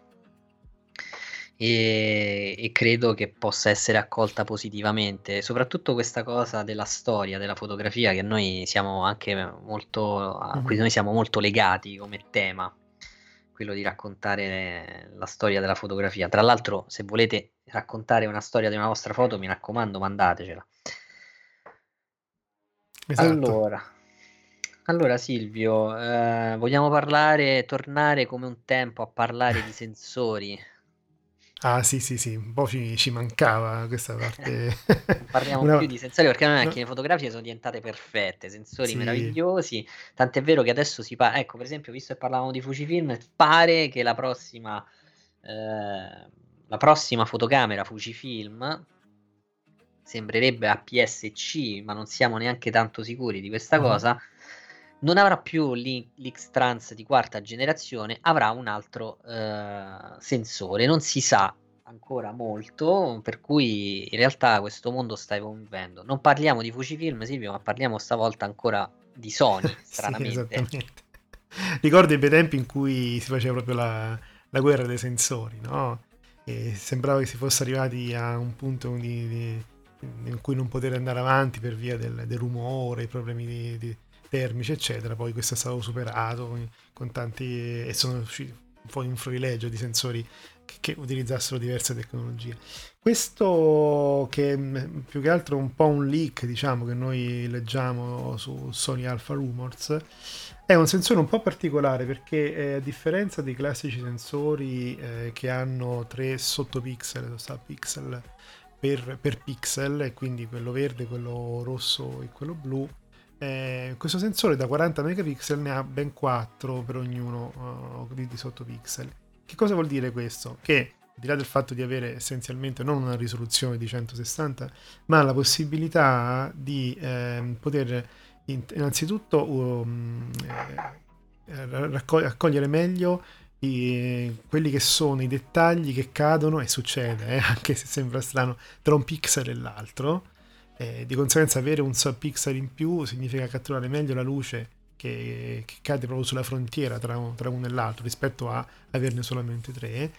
e, e credo che possa essere accolta positivamente, soprattutto questa cosa della storia, della fotografia, che noi siamo anche molto, a cui noi siamo molto legati come tema quello di raccontare la storia della fotografia. Tra l'altro, se volete raccontare una storia di una vostra foto, mi raccomando, mandatecela. Esatto. Allora, allora Silvio, eh, vogliamo parlare, tornare come un tempo a parlare di sensori? Ah sì sì sì, un po' ci, ci mancava questa parte. parliamo Una... più di sensori perché non è che le fotografie sono diventate perfette, sensori sì. meravigliosi, tant'è vero che adesso si parla, ecco per esempio visto che parlavamo di Fujifilm, pare che la prossima, eh, la prossima fotocamera Fujifilm sembrerebbe APS-C, ma non siamo neanche tanto sicuri di questa uh-huh. cosa, non avrà più l'X-Trans di quarta generazione, avrà un altro eh, sensore, non si sa ancora molto, per cui in realtà questo mondo sta evolvendo. Non parliamo di Fujifilm, Silvio, ma parliamo stavolta ancora di Sony, stranamente. sì, Ricordo i bei tempi in cui si faceva proprio la, la guerra dei sensori, no? E sembrava che si fosse arrivati a un punto di, di, in cui non poter andare avanti per via del, del rumore, i problemi di, di termici, eccetera. Poi questo è stato superato con tanti e sono usciti poi un florilegio di sensori che, che, utilizzassero diverse tecnologie. Questo che è più che altro un po' un leak, diciamo, che noi leggiamo su Sony Alpha Rumors, è un sensore un po' particolare perché eh, a differenza dei classici sensori eh, che hanno tre sottopixel, pixel per, per pixel, e quindi quello verde, quello rosso e quello blu, eh, questo sensore da 40 megapixel ne ha ben 4 per ognuno uh, di, di sottopixel. Che cosa vuol dire questo? Che al di là del fatto di avere essenzialmente non una risoluzione di 160, ma la possibilità di eh, poter innanzitutto um, eh, raccogliere meglio i, quelli che sono i dettagli che cadono e succede, eh, anche se sembra strano, tra un pixel e l'altro. Eh, di conseguenza avere un subpixel in più significa catturare meglio la luce che, che cade proprio sulla frontiera tra, tra, uno e l'altro rispetto a averne solamente tre.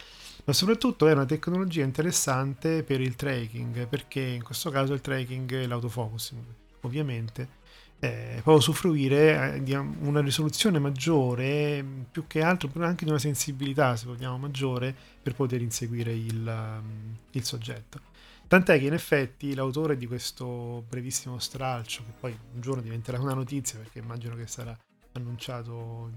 Ma soprattutto è una tecnologia interessante per il tracking perché in questo caso il tracking e l'autofocusing ovviamente eh, può usufruire eh, di una risoluzione maggiore più che altro anche di una sensibilità se vogliamo maggiore per poter inseguire il, il soggetto. Tant'è che in effetti l'autore di questo brevissimo stralcio, che poi un giorno diventerà una notizia perché immagino che sarà annunciato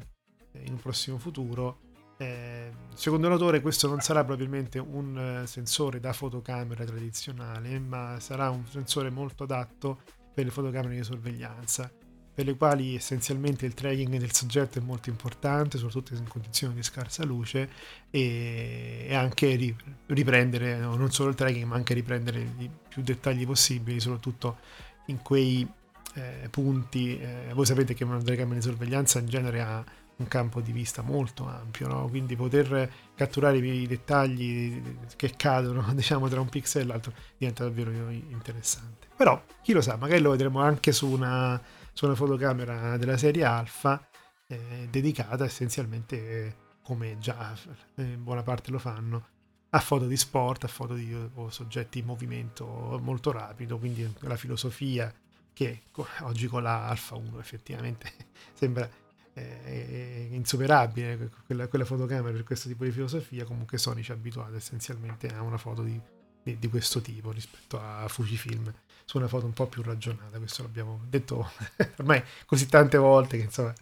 in un prossimo futuro, eh, secondo l'autore questo non sarà probabilmente un sensore da fotocamera tradizionale, ma sarà un sensore molto adatto per le fotocamere di sorveglianza per le quali essenzialmente il tracking del soggetto è molto importante, soprattutto in condizioni di scarsa luce, e, anche riprendere no, non solo il tracking, ma anche riprendere i più dettagli possibili, soprattutto in quei eh, punti. Eh, voi sapete che una telecamera di sorveglianza in genere ha un campo di vista molto ampio, no? quindi poter catturare i dettagli che cadono diciamo tra un pixel e l'altro diventa davvero interessante. Però chi lo sa, magari lo vedremo anche su una su una fotocamera della serie alfa eh, dedicata essenzialmente, come già in eh, buona parte lo fanno, a foto di sport, a foto di soggetti in movimento molto rapido, quindi la filosofia che oggi con la Alfa 1 effettivamente sembra eh, insuperabile quella, quella, fotocamera per questo tipo di filosofia, comunque Sony ci ha abituato essenzialmente a una foto di, di, di questo tipo rispetto a Fujifilm su una foto un po' più ragionata. Questo l'abbiamo detto ormai così tante volte che insomma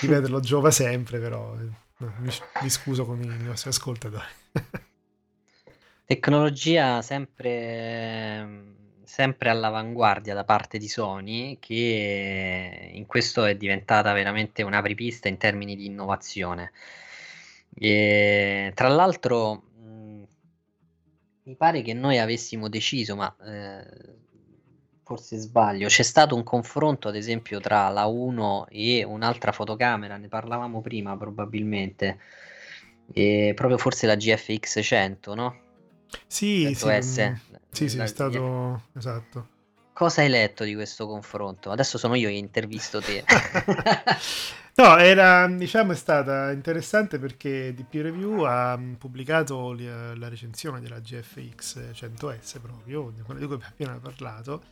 ripeterlo giova sempre, però no, mi, mi, scuso con i nostri ascoltatori. Tecnologia sempre, sempre all'avanguardia da parte di Sony, che in questo è diventata veramente un'apripista in termini di innovazione. E, tra l'altro, mi pare che noi avessimo deciso, ma eh, forse sbaglio, c'è stato un confronto ad esempio tra la 1 e un'altra fotocamera, ne parlavamo prima probabilmente, e proprio forse la GFX 100, no? Sì, sì, sì, sì, sì, è stato esatto. Cosa hai letto di questo confronto? Adesso sono io che intervisto te. no, era, diciamo, è stata interessante perché DP Review ha pubblicato la recensione della GFX 100S proprio, di cui abbiamo appena parlato,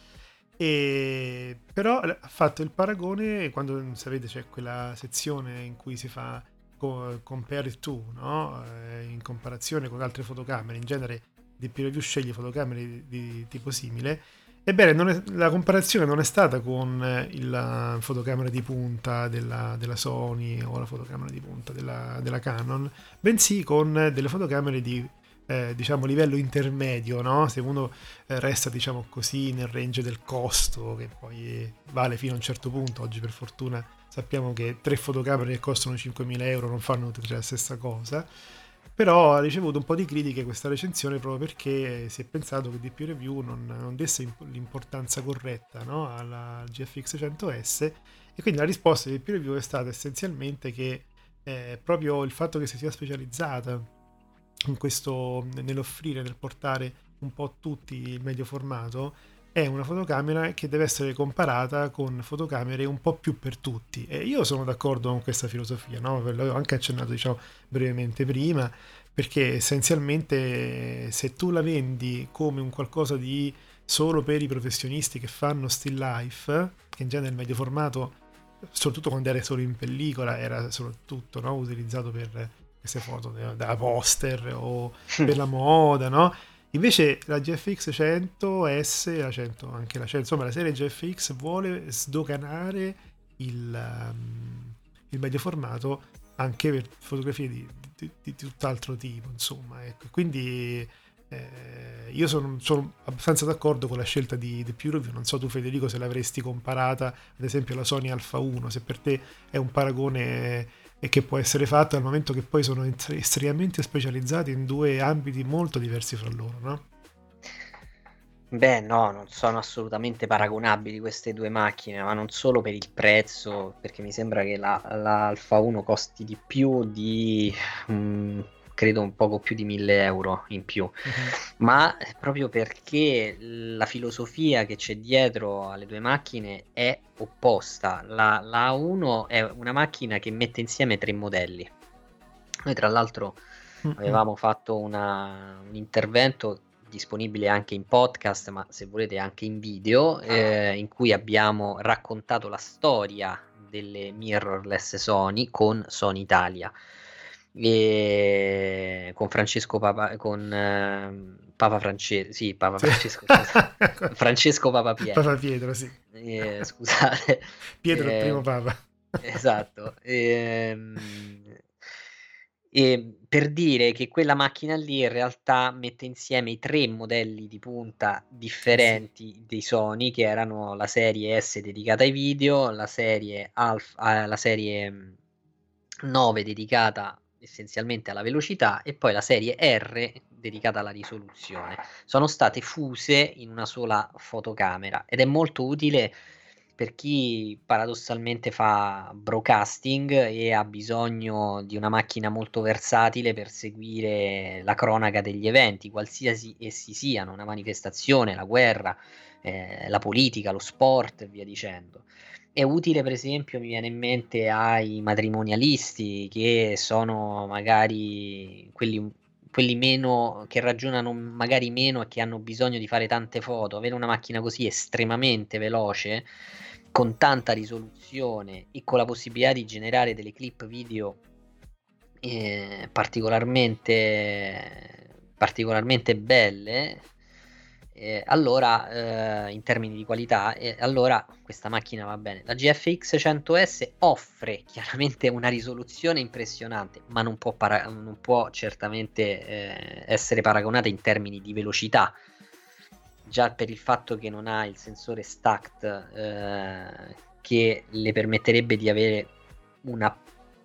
e però ha fatto il paragone quando sapete c'è quella sezione in cui si fa compare to, no? Eh, in comparazione con altre fotocamere, in genere DP Review sceglie fotocamere di, di tipo simile Ebbene, è, la comparazione non è stata con eh, la fotocamera di punta della, della, Sony o la fotocamera di punta della, della Canon, bensì con delle fotocamere di eh, diciamo livello intermedio, no? se uno eh, resta diciamo così nel range del costo che poi vale fino a un certo punto, oggi per fortuna sappiamo che tre fotocamere che costano 5.000 euro non fanno tutte la stessa cosa però ha ricevuto un po' di critiche questa recensione proprio perché si è pensato che DP Review non, non desse l'importanza corretta no? alla GFX 100S e quindi la risposta di DP Review è stata essenzialmente che eh, proprio il fatto che si sia specializzata questo, nell'offrire, nel portare un po' tutti il medio formato è una fotocamera che deve essere comparata con fotocamere un po' più per tutti. E io sono d'accordo con questa filosofia, no? l'avevo anche accennato diciamo, brevemente prima, perché essenzialmente se tu la vendi come un qualcosa di solo per i professionisti che fanno still life, che in genere il medio formato, soprattutto quando era solo in pellicola, era soprattutto no? utilizzato per queste foto da poster o per la moda, no? Invece la GFX 100S, la 100, anche la 100, insomma la serie GFX vuole sdoganare il, um, il medio formato anche per fotografie di, di, di tutt'altro tipo, insomma. Ecco. Quindi eh, io sono, sono, abbastanza d'accordo con la scelta di, di Pureview. Non so tu Federico se l'avresti comparata ad esempio alla Sony Alpha 1, se per te è un paragone e che può essere fatto al momento che poi sono estremamente specializzati in due ambiti molto diversi fra loro, no? Beh, no, non sono assolutamente paragonabili queste due macchine, ma non solo per il prezzo, perché mi sembra che la, la Alfa 1 costi di più di mm, credo un poco più di 1000 euro in più, uh-huh. ma proprio perché la filosofia che c'è dietro alle due macchine è opposta. La, la A1 è una macchina che mette insieme tre modelli. Noi tra l'altro uh-huh. avevamo fatto una, un intervento disponibile anche in podcast, ma se volete anche in video, eh, in cui abbiamo raccontato la storia delle mirrorless Sony con Sony Italia e con Francesco Papa con uh, Papa Francesco sì Papa Francesco Francesco Papa Pietro. Papa Pietro sì. Eh, scusate. Pietro eh, il primo Papa. esatto. E, e per dire che quella macchina lì in realtà mette insieme i tre modelli di punta differenti sì. dei Sony che erano la serie S dedicata ai video la serie Alpha la serie 9 dedicata essenzialmente alla velocità e poi la serie R dedicata alla risoluzione. Sono state fuse in una sola fotocamera ed è molto utile per chi paradossalmente fa broadcasting e ha bisogno di una macchina molto versatile per seguire la cronaca degli eventi, qualsiasi essi siano, una manifestazione, la guerra, eh, la politica, lo sport e via dicendo è utile, per esempio, mi viene in mente ai matrimonialisti che sono magari quelli, quelli meno che ragionano magari meno e che hanno bisogno di fare tante foto. Avere una macchina così estremamente veloce, con tanta risoluzione e con la possibilità di generare delle clip video eh, particolarmente, particolarmente belle eh, allora eh, in termini di qualità, eh, allora questa macchina va bene. La GFX 100S offre chiaramente una risoluzione impressionante, ma non può, para- non può certamente eh, essere paragonata in termini di velocità. Già per il fatto che non ha il sensore stacked eh, che le permetterebbe di avere una,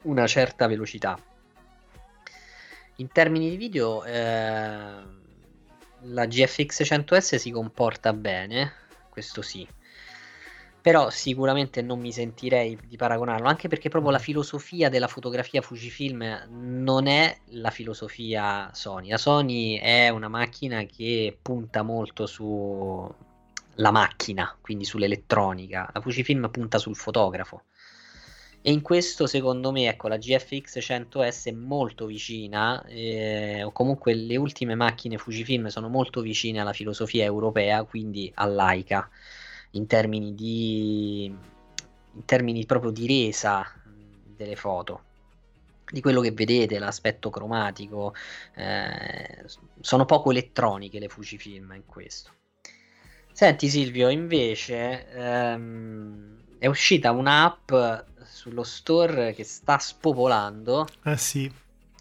una certa velocità. In termini di video, eh, la GFX 100S si comporta bene, questo sì. però sicuramente non mi sentirei di paragonarlo, anche perché proprio la filosofia della fotografia Fujifilm non è la filosofia Sony. La Sony è una macchina che punta molto sulla macchina, quindi sull'elettronica. La Fujifilm punta sul fotografo. E in questo, secondo me, ecco, la GFX 100S è molto vicina, eh, o comunque le ultime macchine Fujifilm sono molto vicine alla filosofia europea, quindi all'AICA in termini di in termini proprio di resa delle foto di quello che vedete, l'aspetto cromatico, eh, sono poco elettroniche le Fujifilm in questo. Senti Silvio, invece ehm, è uscita un'app sullo store che sta spopolando. Ah sì.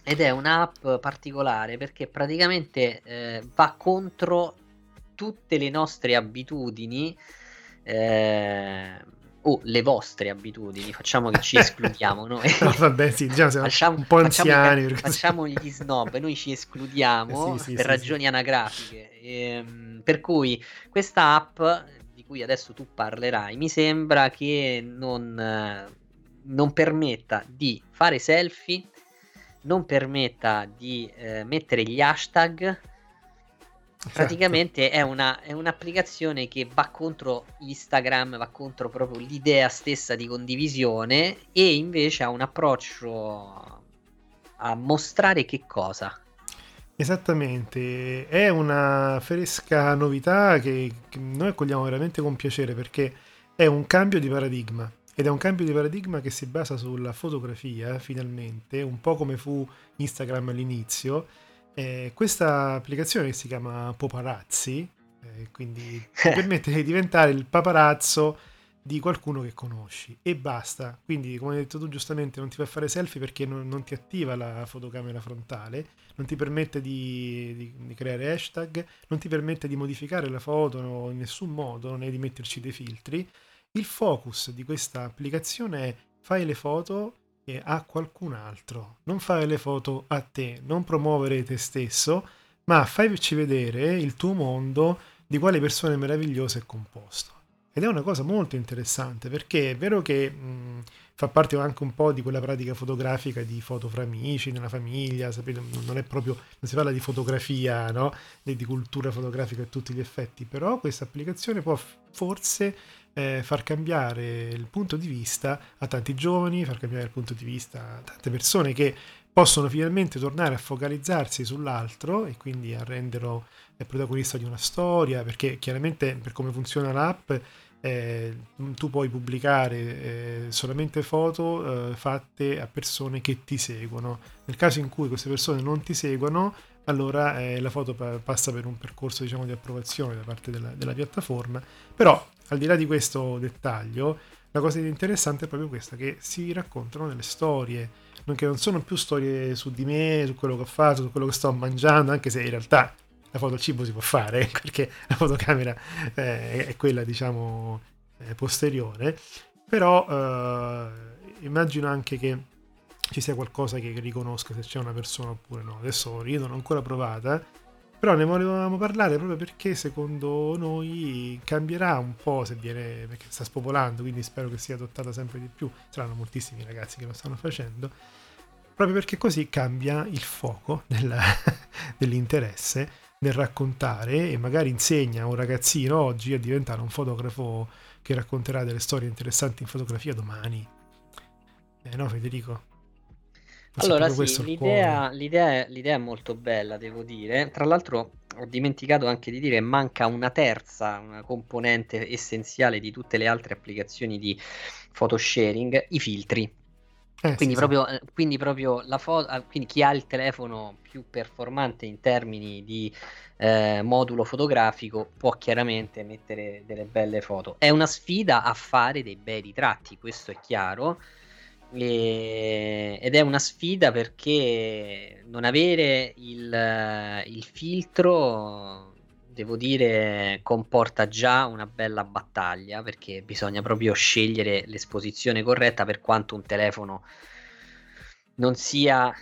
Ed è un'app particolare perché praticamente eh, va contro tutte le nostre abitudini eh, o le vostre abitudini, facciamo che ci escludiamo noi. no, vabbè, sì, diciamo facciamo, un po' anziani. Facciamo, facciamo gli snob, noi ci escludiamo eh sì, sì, per sì, ragioni anagrafiche. Ehm, per cui questa app, di cui adesso tu parlerai, mi sembra che non, non permetta di fare selfie, non permetta di eh, mettere gli hashtag Esatto. Praticamente è, una, è, un'applicazione che va contro Instagram, va contro proprio l'idea stessa di condivisione e invece ha un approccio a mostrare che cosa. Esattamente, è una fresca novità che, che noi accogliamo veramente con piacere perché è un cambio di paradigma ed è un cambio di paradigma che si basa sulla fotografia finalmente, un po' come fu Instagram all'inizio eh, questa applicazione che si chiama Poparazzi, eh, quindi ti permette di diventare il paparazzo di qualcuno che conosci e basta. Quindi, come hai detto tu giustamente, non ti fa fare selfie perché non, non ti attiva la fotocamera frontale, non ti permette di, di, di, creare hashtag, non ti permette di modificare la foto in nessun modo, né di metterci dei filtri. Il focus di questa applicazione è fai le foto a qualcun altro. Non fare le foto a te, non promuovere te stesso, ma faici vedere il tuo mondo di quale persone meravigliose è composto. Ed è una cosa molto interessante perché è vero che mh, fa parte anche un po' di quella pratica fotografica di foto fra amici, nella famiglia, sapete, non è proprio, non si parla di fotografia, no? di cultura fotografica a tutti gli effetti, però questa applicazione può forse eh, far cambiare il punto di vista a tanti giovani, far cambiare il punto di vista a tante persone che possono finalmente tornare a focalizzarsi sull'altro e quindi a renderlo il protagonista di una storia, perché chiaramente per come funziona l'app eh, tu puoi pubblicare eh, solamente foto eh, fatte a persone che ti seguono. Nel caso in cui queste persone non ti seguono, allora eh, la foto pa- passa per un percorso diciamo, di approvazione da parte della, della piattaforma. Però al di là di questo dettaglio, la cosa interessante è proprio questa, che si raccontano delle storie, che non sono più storie su di me, su quello che ho fatto, su quello che sto mangiando, anche se in realtà la foto al cibo si può fare, perché la fotocamera eh, è quella, diciamo, eh, posteriore, però eh, immagino anche che ci sia qualcosa che riconosca se c'è una persona oppure no. Adesso io non ho ancora provata, però ne volevamo parlare proprio perché secondo noi cambierà un po' se viene, perché sta spopolando, quindi spero che sia adottata sempre di più. Saranno moltissimi ragazzi che lo stanno facendo. Proprio perché così cambia il fuoco della, dell'interesse nel raccontare e magari insegna a un ragazzino oggi a diventare un fotografo che racconterà delle storie interessanti in fotografia domani. Eh no, Federico? Allora sì, l'idea, l'idea, è, l'idea è molto bella, devo dire. Tra l'altro ho dimenticato anche di dire, manca una terza, una componente essenziale di tutte le altre applicazioni di photo sharing, i filtri. Eh, quindi, sì, proprio, sì. Eh, quindi, proprio, la foto, ah, quindi chi ha il telefono più performante in termini di eh, modulo fotografico può chiaramente mettere delle belle foto. È una sfida a fare dei bei ritratti, questo è chiaro e, ed è una sfida perché non avere il, il filtro, devo dire, comporta già una bella battaglia perché bisogna proprio scegliere l'esposizione corretta per quanto un telefono non sia,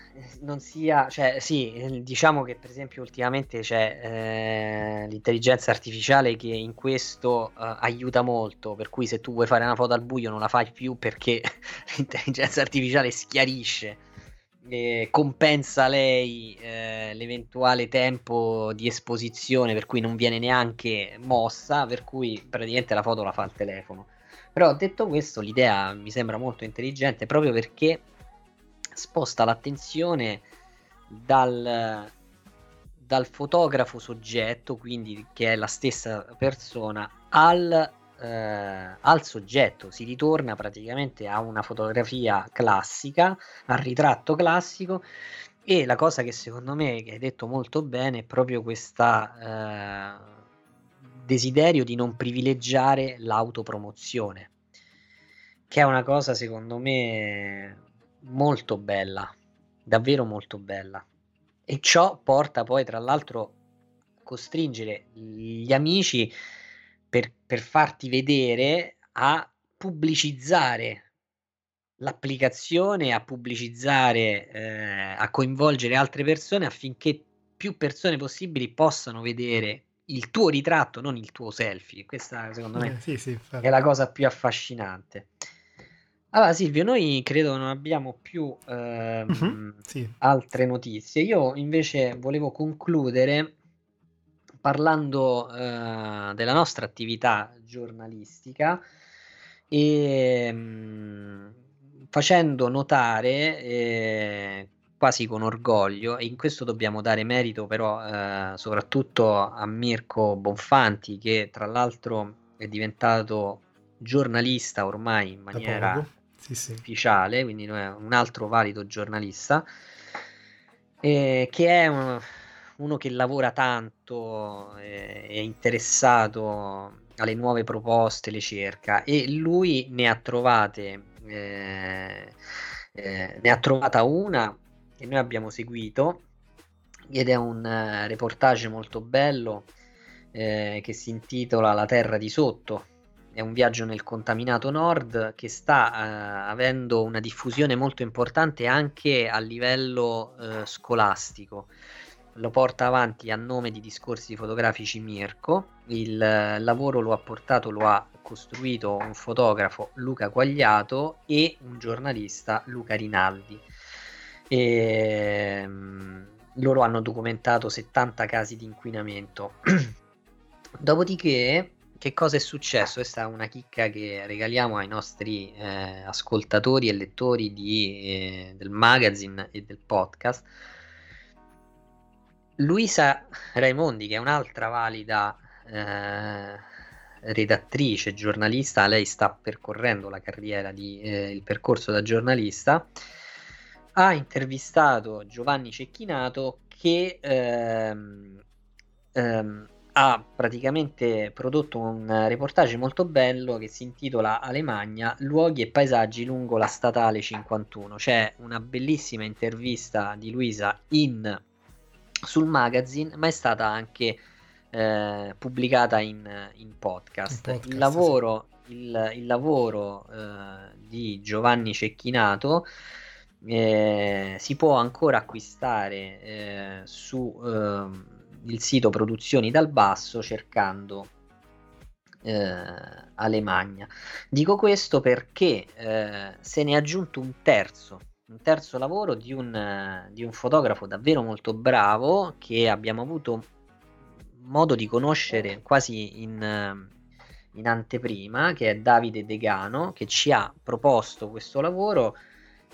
non sia, cioè sì, diciamo che per esempio ultimamente c'è eh, l'intelligenza artificiale che in questo eh, aiuta molto, per cui se tu vuoi fare una foto al buio non la fai più perché l'intelligenza artificiale schiarisce, e compensa lei eh, l'eventuale tempo di esposizione per cui non viene neanche mossa, per cui praticamente la foto la fa il telefono. Però detto questo, l'idea mi sembra molto intelligente proprio perché sposta l'attenzione dal, dal fotografo soggetto, quindi che è la stessa persona, al, eh, al soggetto. Si ritorna praticamente a una fotografia classica, al ritratto classico. E la cosa che secondo me, hai detto molto bene, è proprio questa eh, desiderio di non privilegiare l'autopromozione, che è una cosa secondo me molto bella, davvero molto bella. E ciò porta poi, tra l'altro, a costringere gli amici per, per farti vedere a pubblicizzare l'applicazione, a pubblicizzare, eh, a coinvolgere altre persone affinché più persone possibili possano vedere il tuo ritratto, non il tuo selfie. Questa, secondo me, eh, sì, sì, è la cosa più affascinante. Allora, Silvio, noi credo non abbiamo più ehm, uh-huh, sì. altre notizie. Io invece volevo concludere parlando eh, della nostra attività giornalistica e mh, mm, facendo notare eh, quasi con orgoglio, e in questo dobbiamo dare merito però eh, soprattutto a Mirko Bonfanti, che tra l'altro è diventato giornalista ormai in maniera sì, sì. ufficiale, quindi un altro valido giornalista, eh, che è un, uno che lavora tanto, eh, è interessato alle nuove proposte, le cerca e lui ne ha trovate, eh, eh ne ha trovata una che noi abbiamo seguito ed è un uh, reportage molto bello eh, che si intitola La terra di sotto è un viaggio nel contaminato nord che sta eh, avendo una diffusione molto importante anche a livello eh, scolastico. Lo porta avanti a nome di discorsi fotografici Mirko. Il eh, lavoro lo ha portato, lo ha costruito un fotografo Luca Quagliato e un giornalista Luca Rinaldi. E, um, loro hanno documentato 70 casi di inquinamento. Dopodiché che cosa è successo? Questa è una chicca che regaliamo ai nostri eh, ascoltatori e lettori di, eh, del magazine e del podcast. Luisa Raimondi, che è un'altra valida eh, redattrice, giornalista, lei sta percorrendo la carriera di eh, il percorso da giornalista, ha intervistato Giovanni Cecchinato che ehm, ehm, ha praticamente prodotto un reportage molto bello che si intitola Alemagna, luoghi e paesaggi lungo la statale 51. C'è una bellissima intervista di Luisa in, sul magazine, ma è stata anche eh, pubblicata in, in, podcast. podcast. Il lavoro, sì. il, il lavoro eh, di Giovanni Cecchinato eh, si può ancora acquistare eh, su ehm, il sito Produzioni dal Basso cercando eh, Alemagna. Dico questo perché eh, se ne è aggiunto un terzo, un terzo lavoro di un, di un fotografo davvero molto bravo che abbiamo avuto modo di conoscere quasi in, in anteprima, che è Davide Degano, che ci ha proposto questo lavoro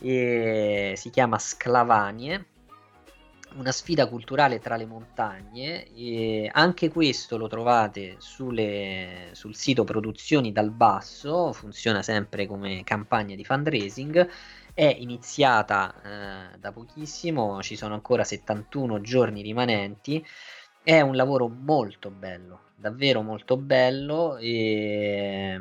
si chiama Sclavanie una sfida culturale tra le montagne e anche questo lo trovate sulle, sul sito Produzioni dal Basso, funziona sempre come campagna di fundraising, è iniziata eh, da pochissimo, ci sono ancora 71 giorni rimanenti, è un lavoro molto bello, davvero molto bello e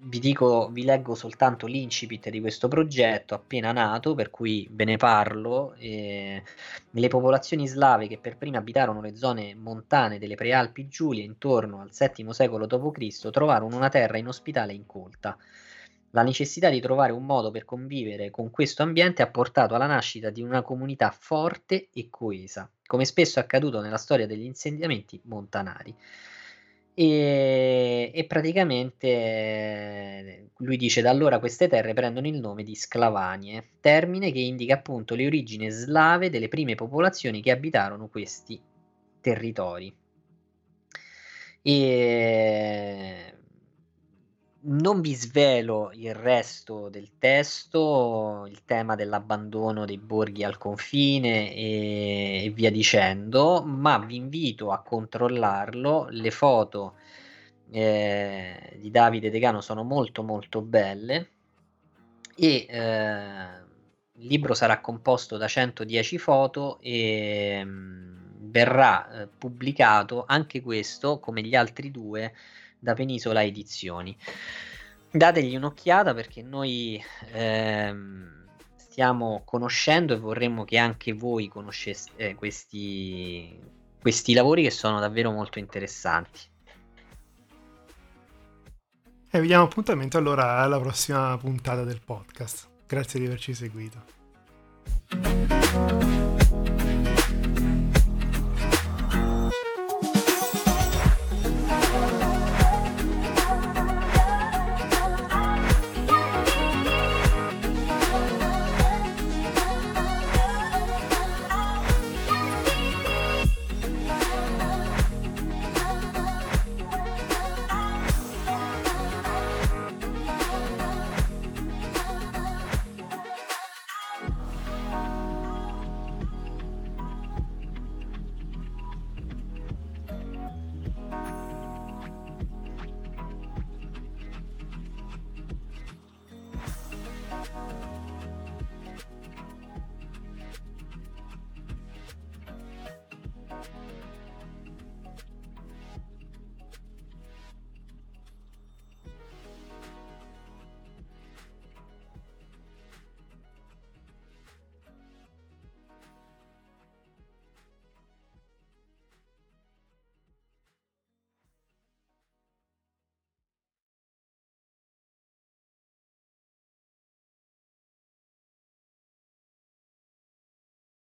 vi dico, vi leggo soltanto l'incipit di questo progetto appena nato, per cui ve ne parlo. Eh, le popolazioni slave che per prime abitarono le zone montane delle Prealpi Giulie intorno al VII secolo d.C. trovarono una terra inospitale e incolta. La necessità di trovare un modo per convivere con questo ambiente ha portato alla nascita di una comunità forte e coesa, come spesso è accaduto nella storia degli insediamenti montanari. E, e praticamente lui dice da allora queste terre prendono il nome di Sclavanie, termine che indica appunto le origini slave delle prime popolazioni che abitarono questi territori. E non vi svelo il resto del testo, il tema dell'abbandono dei borghi al confine e, e via dicendo, ma vi invito a controllarlo. Le foto eh, di Davide Degano sono molto molto belle e eh, il libro sarà composto da 110 foto e mh, mm, verrà eh, pubblicato anche questo come gli altri due da Penisola Edizioni. Dategli un'occhiata perché noi ehm, stiamo conoscendo e vorremmo che anche voi conosceste eh, questi, questi lavori che sono davvero molto interessanti. E vi diamo appuntamento allora alla prossima puntata del podcast. Grazie di averci seguito.